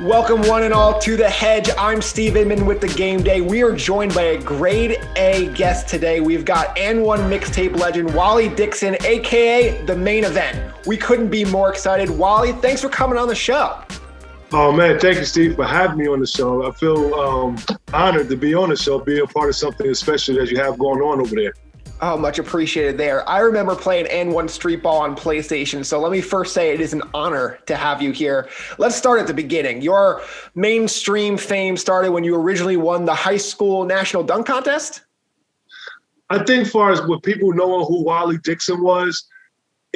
Welcome, one and all, to The Hedge. I'm Steve Inman with the Game Day. We are joined by a grade A guest today. We've got AND1 mixtape legend Waliyy Dixon, aka the main event. We couldn't be more excited. Waliyy, thanks for coming on the show. Oh man, thank you, Steve, for having me on the show. I feel um, honored to be on the show, be a part of something special that you have going on over there. Oh, much appreciated there. I remember playing AND1 Street Ball on PlayStation, so let me first say it is an honor to have you here. Let's start at the beginning. Your mainstream fame started when you originally won the high school national dunk contest? I think, far as with people knowing who Waliyy Dixon was,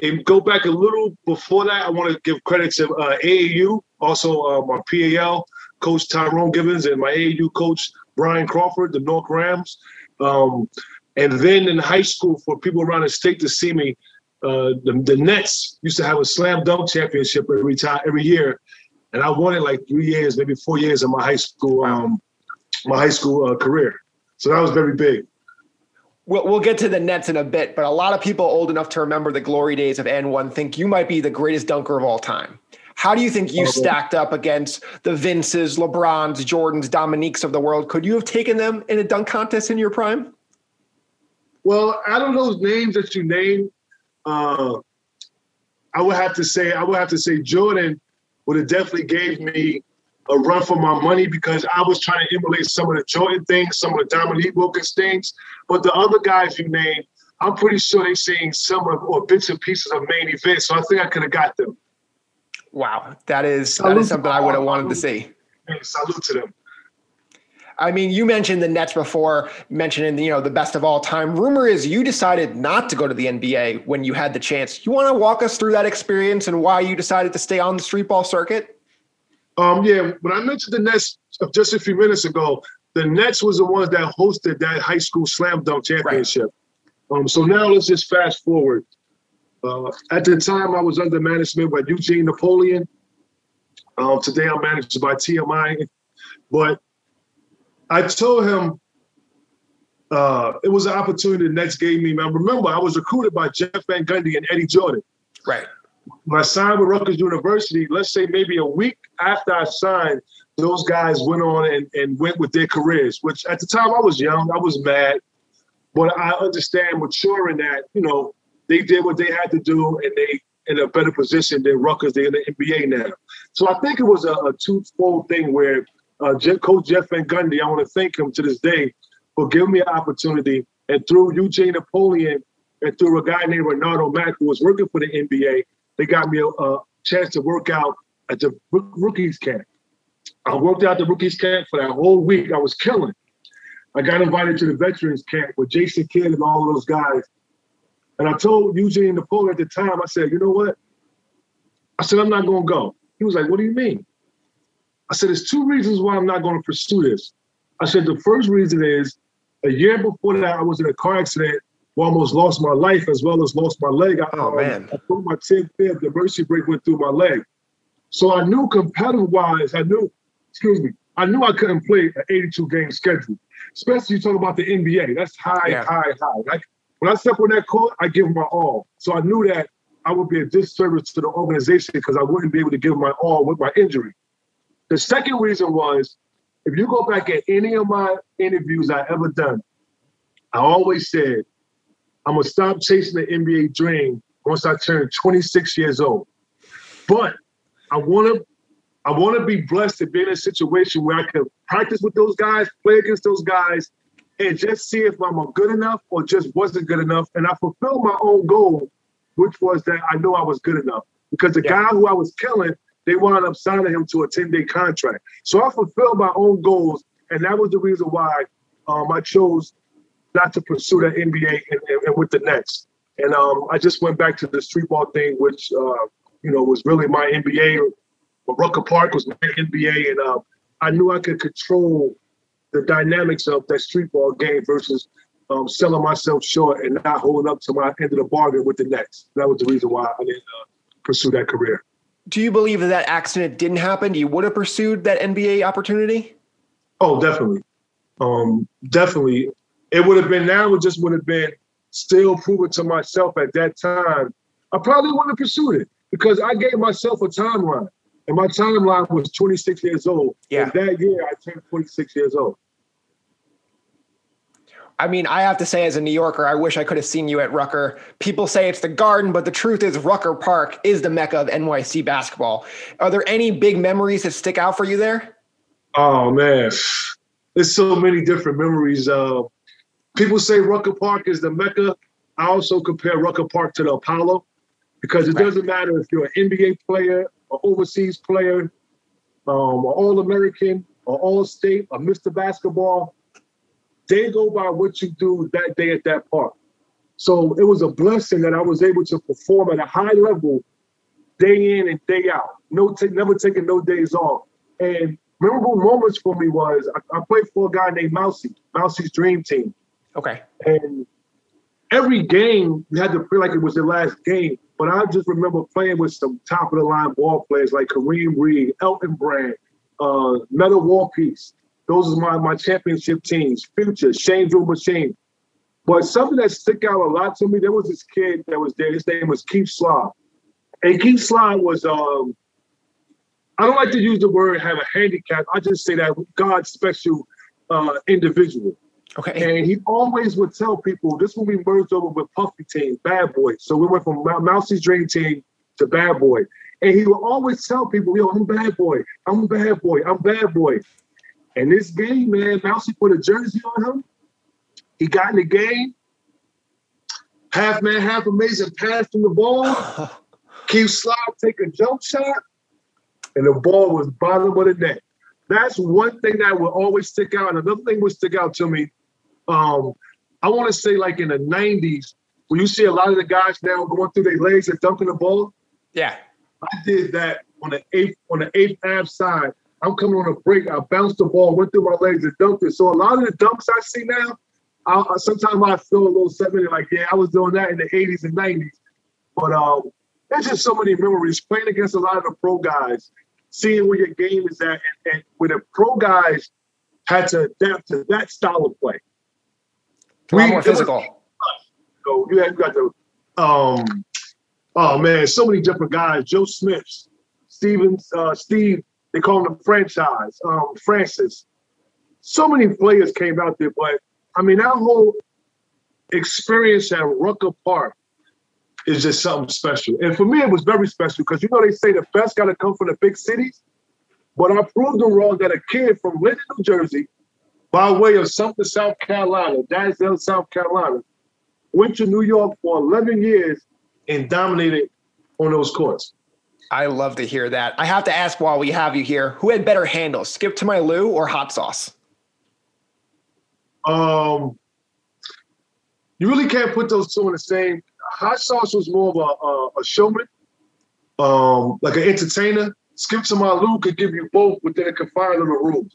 and go back a little before that, I want to give credit to uh, AAU, also uh, my PAL coach Tyrone Givens, and my AAU coach Brian Crawford, the North Rams. Um, and then in high school, for people around the state to see me, uh, the, the Nets used to have a slam dunk championship every time every year, and I won it like three years, maybe four years of my high school um, my high school uh, career. So that was very big. We'll, we'll get to the Nets in a bit, but a lot of people old enough to remember the glory days of AND1 think you might be the greatest dunker of all time. How do you think you stacked up against the Vinces, LeBrons, Jordans, Dominiques of the world? Could you have taken them in a dunk contest in your prime? Well, out of those names that you named, uh, I would have to say I would have to say Jordan would have definitely gave me a run for my money because I was trying to emulate some of the Jordan things, some of the Dominique Wilkins things. But the other guys you named, I'm pretty sure they seen some of or bits and pieces of main events. So I think I could have got them. Wow, that is that is something I would have wanted to see. Salute to them. I mean, you mentioned the Nets before, mentioning you know the best of all time. Rumor is you decided not to go to the NBA when you had the chance. You want to walk us through that experience and why you decided to stay on the street ball circuit? Um, yeah, when I mentioned the Nets just a few minutes ago, the Nets was the ones that hosted that high school slam dunk championship. Right. Um, so now let's just fast forward. Uh, at the time, I was under management by Eugene Napoleon. Um, today, I'm managed by TMI. But I told him uh, it was an opportunity the Nets gave me. Man, remember, I was recruited by Jeff Van Gundy and Eddie Jordan. Right. When I signed with Rutgers University, let's say maybe a week after I signed, those guys went on and, and went with their careers, which at the time I was young, I was mad. But I understand maturing that, you know, they did what they had to do and they in a better position than Rutgers. They're in the NBA now. So I think it was a, a twofold thing where uh, Coach Jeff Van Gundy, I want to thank him to this day for giving me an opportunity. And through Eugene Napoleon and through a guy named Renato Mack, who was working for the NBA, they got me a, a chance to work out at the rookies camp. I worked out the rookies camp for that whole week. I was killing. I got invited to the veterans camp with Jason Kidd and all those guys. And I told Eugene Napoleon at the time, I said, you know what? I said, I'm not going to go. He was like, what do you mean? I said, there's two reasons why I'm not going to pursue this. I said, the first reason is a year before that, I was in a car accident where I almost lost my life as well as lost my leg. I, oh, man. I broke my tib fib, the mercy break went through my leg. So I knew competitive wise, I knew, excuse me, I knew I couldn't play an 82 game schedule, especially you talk about the NBA. That's high, yeah. high, high. Like, when I step on that court, I give my all. So I knew that I would be a disservice to the organization because I wouldn't be able to give my all with my injury. The second reason was if you go back at any of my interviews I ever done, I always said, I'm gonna stop chasing the NBA dream once I turn 26 years old. But I wanna I wanna be blessed to be in a situation where I can practice with those guys, play against those guys, and just see if I'm good enough or just wasn't good enough. And I fulfilled my own goal, which was that I know I was good enough. Because the yeah. guy who I was killing they wound up signing him to a 10 day contract. So I fulfilled my own goals. And that was the reason why um, I chose not to pursue the NBA and, and, and, with the Nets. And um, I just went back to the street ball thing, which, uh, you know, was really my NBA. Rucker Park was my NBA. And uh, I knew I could control the dynamics of that street ball game versus um, selling myself short and not holding up to my end of the bargain with the Nets. That was the reason why I didn't uh, pursue that career do you believe that that accident didn't happen? You would have pursued that NBA opportunity? Oh, definitely. Um, definitely. It would have been now, it just would have been still proving to myself at that time. I probably wouldn't have pursued it because I gave myself a timeline. And my timeline was 26 years old. Yeah. And that year I turned 26 years old. I mean, I have to say, as a New Yorker, I wish I could have seen you at Rucker. People say it's the Garden, but the truth is, Rucker Park is the mecca of NYC basketball. Are there any big memories that stick out for you there? Oh man, there's so many different memories. Uh, people say Rucker Park is the mecca. I also compare Rucker Park to the Apollo because it right. doesn't matter if you're an NBA player, an overseas player, um, an All American, or All State, or Mr. Basketball they go by what you do that day at that park. So it was a blessing that I was able to perform at a high level day in and day out. No, t- never taking no days off. And memorable moments for me was I, I played for a guy named Mousy, Mousy's Dream Team. Okay. And every game you had to feel like it was the last game. But I just remember playing with some top of the line ball players like Kareem Reed, Elton Brand, uh, Metta World Peace. Those are my, my championship teams. Future, Shane Drew Machine. But something that stuck out a lot to me, there was this kid that was there. His name was Keith Slav. And Keith Slav was um I don't like to use the word have a handicap. I just say that God's special uh individual. Okay. And he always would tell people this when we merged over with Puffy Team, Bad Boy. So we went from Mousy's Dream Team to Bad Boy. And he would always tell people, yo, I'm bad boy. I'm bad boy. I'm bad boy. And this game, man, Mousy put a jersey on him. He got in the game. Half man, half amazing pass from the ball. Keith Slav take a jump shot, and the ball was bottom of the net. That's one thing that will always stick out. And another thing would stick out to me. Um, I want to say, like in the 90s, when you see a lot of the guys now going through their legs and dunking the ball. Yeah. I did that on the eighth on the eighth half side I'm coming on a break. I bounced the ball, went through my legs, and dunked it. So a lot of the dunks I see now, I, sometimes I feel a little sentiment like, yeah, I was doing that in the 80s and 90s. But um, there's just so many memories playing against a lot of the pro guys, seeing where your game is at, and, and where the pro guys had to adapt to that style of play. A lot more physical. so you, have, got the, um, oh man, so many different guys. Joe Smiths, Stevens, uh, Steve they call him the franchise. Um, Francis. So many players came out there, but I mean that whole experience at Rucker Park is just something special. And for me, it was very special because you know they say the best got to come from the big cities, but I proved them wrong that a kid from Linden, New Jersey, by way of Sumter, South Carolina, Dalzell, South Carolina, went to New York for 11 years and dominated on those courts. I love to hear that. I have to ask while we have you here, who had better handles, Skip to my Lou or hot sauce? Um, you really can't put those two in the same. Hot sauce was more of a, a, a showman, um, like an entertainer. Skip to my Lou could give you both within a confined little room.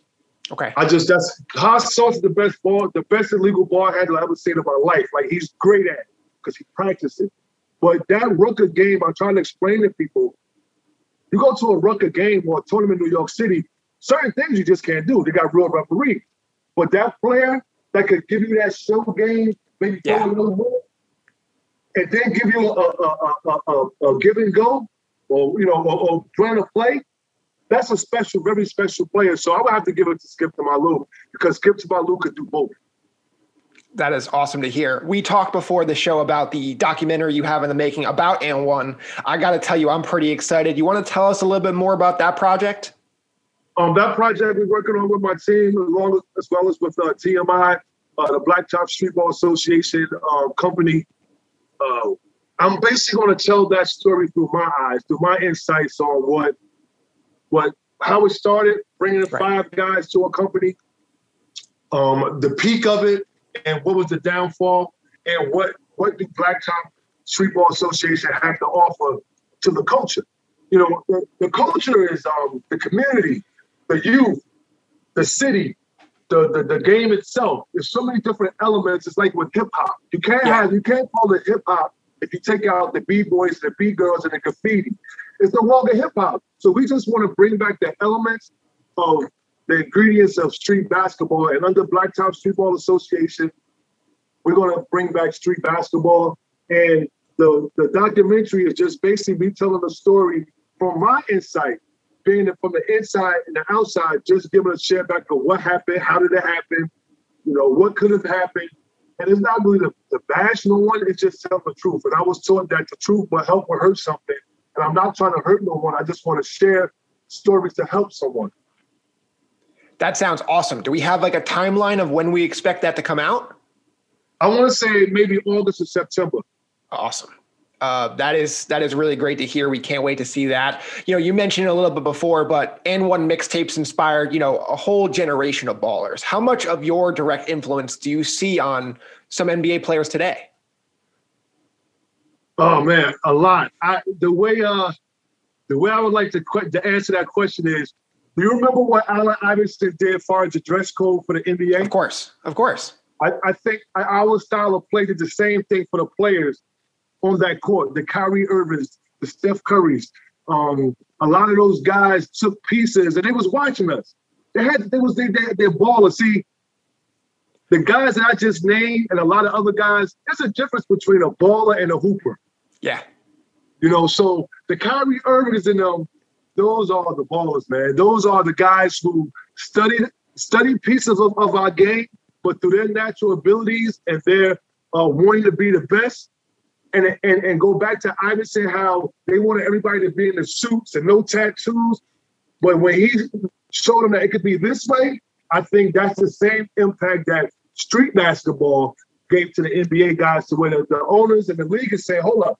Okay. I just that's hot sauce is the best ball, the best illegal ball handler I ever seen in my life. Like he's great at it because he practiced it. But that Rucker game, I'm trying to explain to people you go to a Rucker game or a tournament in New York City, certain things you just can't do. They got real referees. But that player that could give you that show game, maybe yeah. throw a little more, and then give you a, a, a, a, a give and go, or you know, or, or trying to play, that's a special, very special player. So I would have to give it to Skip to my Lou because Skip to my Lou could do both. That is awesome to hear. We talked before the show about the documentary you have in the making about AND1. I got to tell you, I'm pretty excited. You want to tell us a little bit more about that project? Um, that project we're working on with my team, as, long as, as well as with uh, TMI, uh, the Blacktop Streetball Association uh, company. Uh, I'm basically going to tell that story through my eyes, through my insights on what, what, how it started, bringing right. five guys to a company, um, the peak of it, and what was the downfall and what what do Blacktop Streetball Association have to offer to the culture? You know, the, the culture is um, the community, the youth, the city, the, the, the game itself. There's so many different elements. It's like with hip hop. You can't yeah. have you can't call it hip hop if you take out the b boys, the b girls, and the graffiti. It's no longer hip hop. So we just want to bring back the elements of the ingredients of street basketball. And under Blacktop Streetball Association, we're going to bring back street basketball. And the, the documentary is just basically me telling the story from my insight being from the inside and the outside, just giving a share back of what happened, how did it happen, you know, what could have happened. And it's not really the, the bash no one, it's just telling the truth. And I was taught that the truth will help or hurt something. And I'm not trying to hurt no one. I just want to share stories to help someone. That sounds awesome. Do we have like a timeline of when we expect that to come out? I want to say maybe August or September. Awesome. Uh, that is that is really great to hear. We can't wait to see that. You know, you mentioned it a little bit before, but AND1 mixtapes inspired you know a whole generation of ballers. How much of your direct influence do you see on some NBA players today? Oh man, a lot. I the way uh the way I would like to to answer that question is, do you remember what Allen Iverson did as far as the dress code for the NBA? Of course, of course. I, I think our style of play did the same thing for the players on that court. The Kyrie Irvings, the Steph Currys, um, a lot of those guys took pieces and they was watching us. They had they was they, they, their ballers. See, the guys that I just named and a lot of other guys, there's a difference between a baller and a hooper. Yeah. You know, so the Kyrie Irvings and them, those are the ballers, man. Those are the guys who studied studied pieces of, of our game but through their natural abilities and their uh, wanting to be the best, and, and and go back to Iverson, how they wanted everybody to be in the suits and no tattoos. But when he showed them that it could be this way, I think that's the same impact that street basketball gave to the NBA guys to where the, the owners and the league is saying, hold up,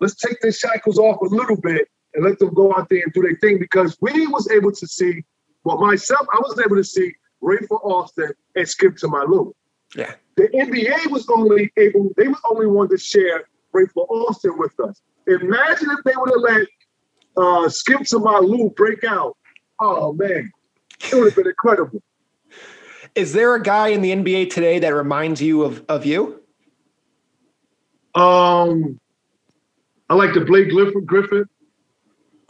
let's take the shackles off a little bit and let them go out there and do their thing because we was able to see, well, myself, I was able to see Rafer Alston and Skip to my Lou. Yeah. The NBA was only able, they was only one to share Rafer Alston with us. Imagine if they would have let uh, Skip to my Lou break out. Oh man, it would have been incredible. Is there a guy in the NBA today that reminds you of, of you? Um, I like the Blake Griffin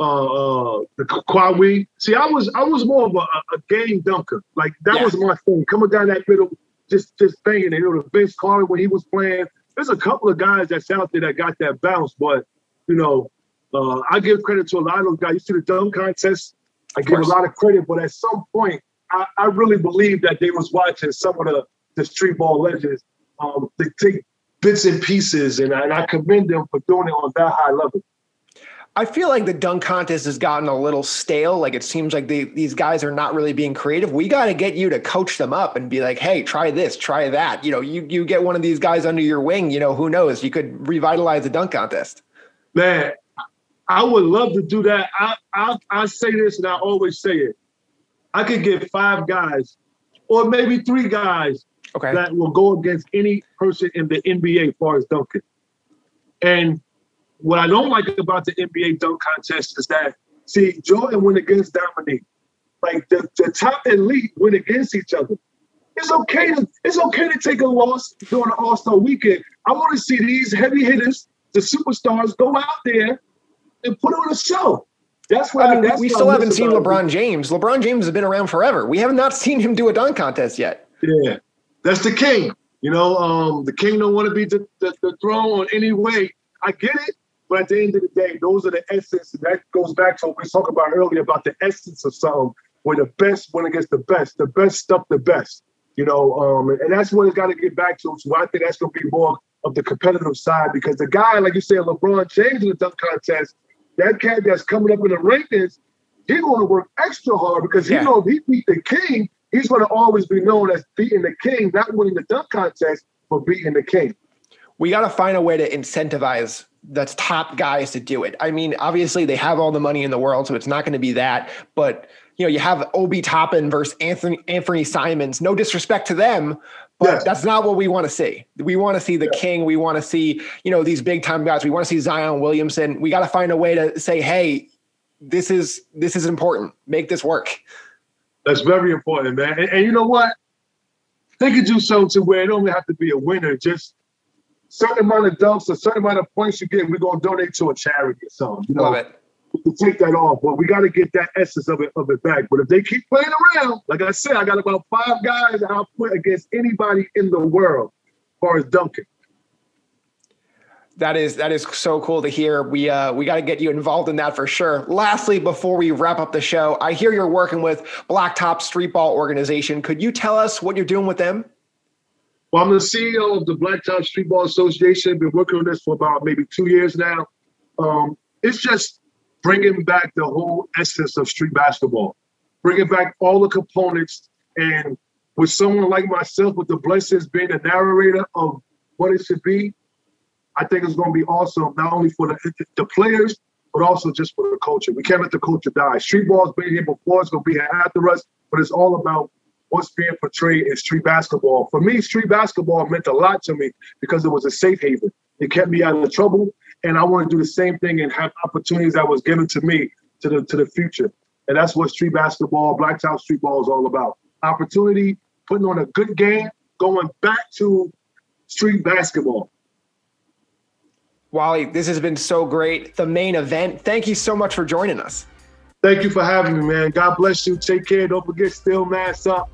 uh, uh, the Kawhi. See, I was I was more of a, a game dunker. Like that yeah. was my thing. Coming down that middle, just just banging it. You know, the Vince Carter when he was playing. There's a couple of guys that's out there that got that bounce, but you know, uh, I give credit to a lot of those guys. You see the dunk contest. I give a lot of credit, but at some point, I, I really believe that they was watching some of the the street ball legends um, to take bits and pieces, and I, and I commend them for doing it on that high level. I feel like the dunk contest has gotten a little stale. Like it seems like these guys are not really being creative. We got to get you to coach them up and be like, "Hey, try this, try that." You know, you you get one of these guys under your wing. You know, who knows? You could revitalize the dunk contest. Man, I would love to do that. I I, I say this and I always say it. I could get five guys, or maybe three guys, okay. that will go against any person in the NBA as far as dunking, and what I don't like about the NBA dunk contest is that, see, Jordan went against Dominique. Like the, the top elite went against each other. It's okay to it's okay to take a loss during the All Star weekend. I want to see these heavy hitters, the superstars, go out there and put on a show. That's why I mean, we still haven't seen LeBron it. James. LeBron James has been around forever. We have not seen him do a dunk contest yet. Yeah, that's the king. You know, um, the king don't want to be the, the, the throne on any way. I get it. But at the end of the day, those are the essence. That goes back to what we talked about earlier about the essence of something, where the best went against the best, the best stuff the best. You know, um, and that's what it's got to get back to. So I think that's going to be more of the competitive side because the guy, like you said, LeBron James in the dunk contest, that cat that's coming up in the rankings, he's going to work extra hard because he yeah. knows if he beat the king, he's going to always be known as beating the king, not winning the dunk contest, but beating the king. We got to find a way to incentivize that's top guys to do it. I mean, obviously they have all the money in the world, so it's not going to be that. But you know, you have Obi Toppin versus Anthony Anthony Simons. No disrespect to them, but that's not what we want to see. We want to see the yeah. king. We want to see you know these big time guys. We want to see Zion Williamson. We got to find a way to say, hey, this is this is important. Make this work. That's very important, man. And, and you know what? They could do something to where it don't have to be a winner. Just certain amount of dunks, a certain amount of points you get, we're gonna donate to a charity or something. You know, Love it. We can take that off, but we got to get that essence of it of it back. But if they keep playing around, like I said, I got about five guys that I'll put against anybody in the world as far as dunking. That is that is so cool to hear. We uh, we got to get you involved in that for sure. Lastly, before we wrap up the show, I hear you're working with Blacktop Streetball Organization. Could you tell us what you're doing with them? Well, I'm the CEO of the Blacktop Streetball Association. Been working on this for about maybe two years now. Um, it's just bringing back the whole essence of street basketball, bringing back all the components, and with someone like myself, with the blessings being the narrator of what it should be, I think it's going to be awesome, not only for the, the players, but also just for the culture. We can't let the culture die. Street ball's been here before, it's going to be here after us, but it's all about what's being portrayed in street basketball. For me, street basketball meant a lot to me because it was a safe haven. It kept me out of trouble, and I want to do the same thing and have opportunities that was given to me to the to the future. And that's what street basketball, blacktop street ball is all about. Opportunity, putting on a good game, going back to street basketball. Waliyy, this has been so great. The main event. Thank you so much for joining us. Thank you for having me, man. God bless you. Take care. Don't forget, still mask up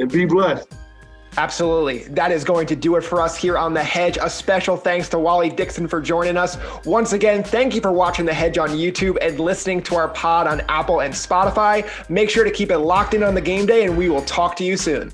and be blessed. Absolutely. That is going to do it for us here on The Hedge. A special thanks to Waliyy Dixon for joining us. Once again, thank you for watching The Hedge on YouTube and listening to our pod on Apple and Spotify. Make sure to keep it locked in on the game day, and we will talk to you soon.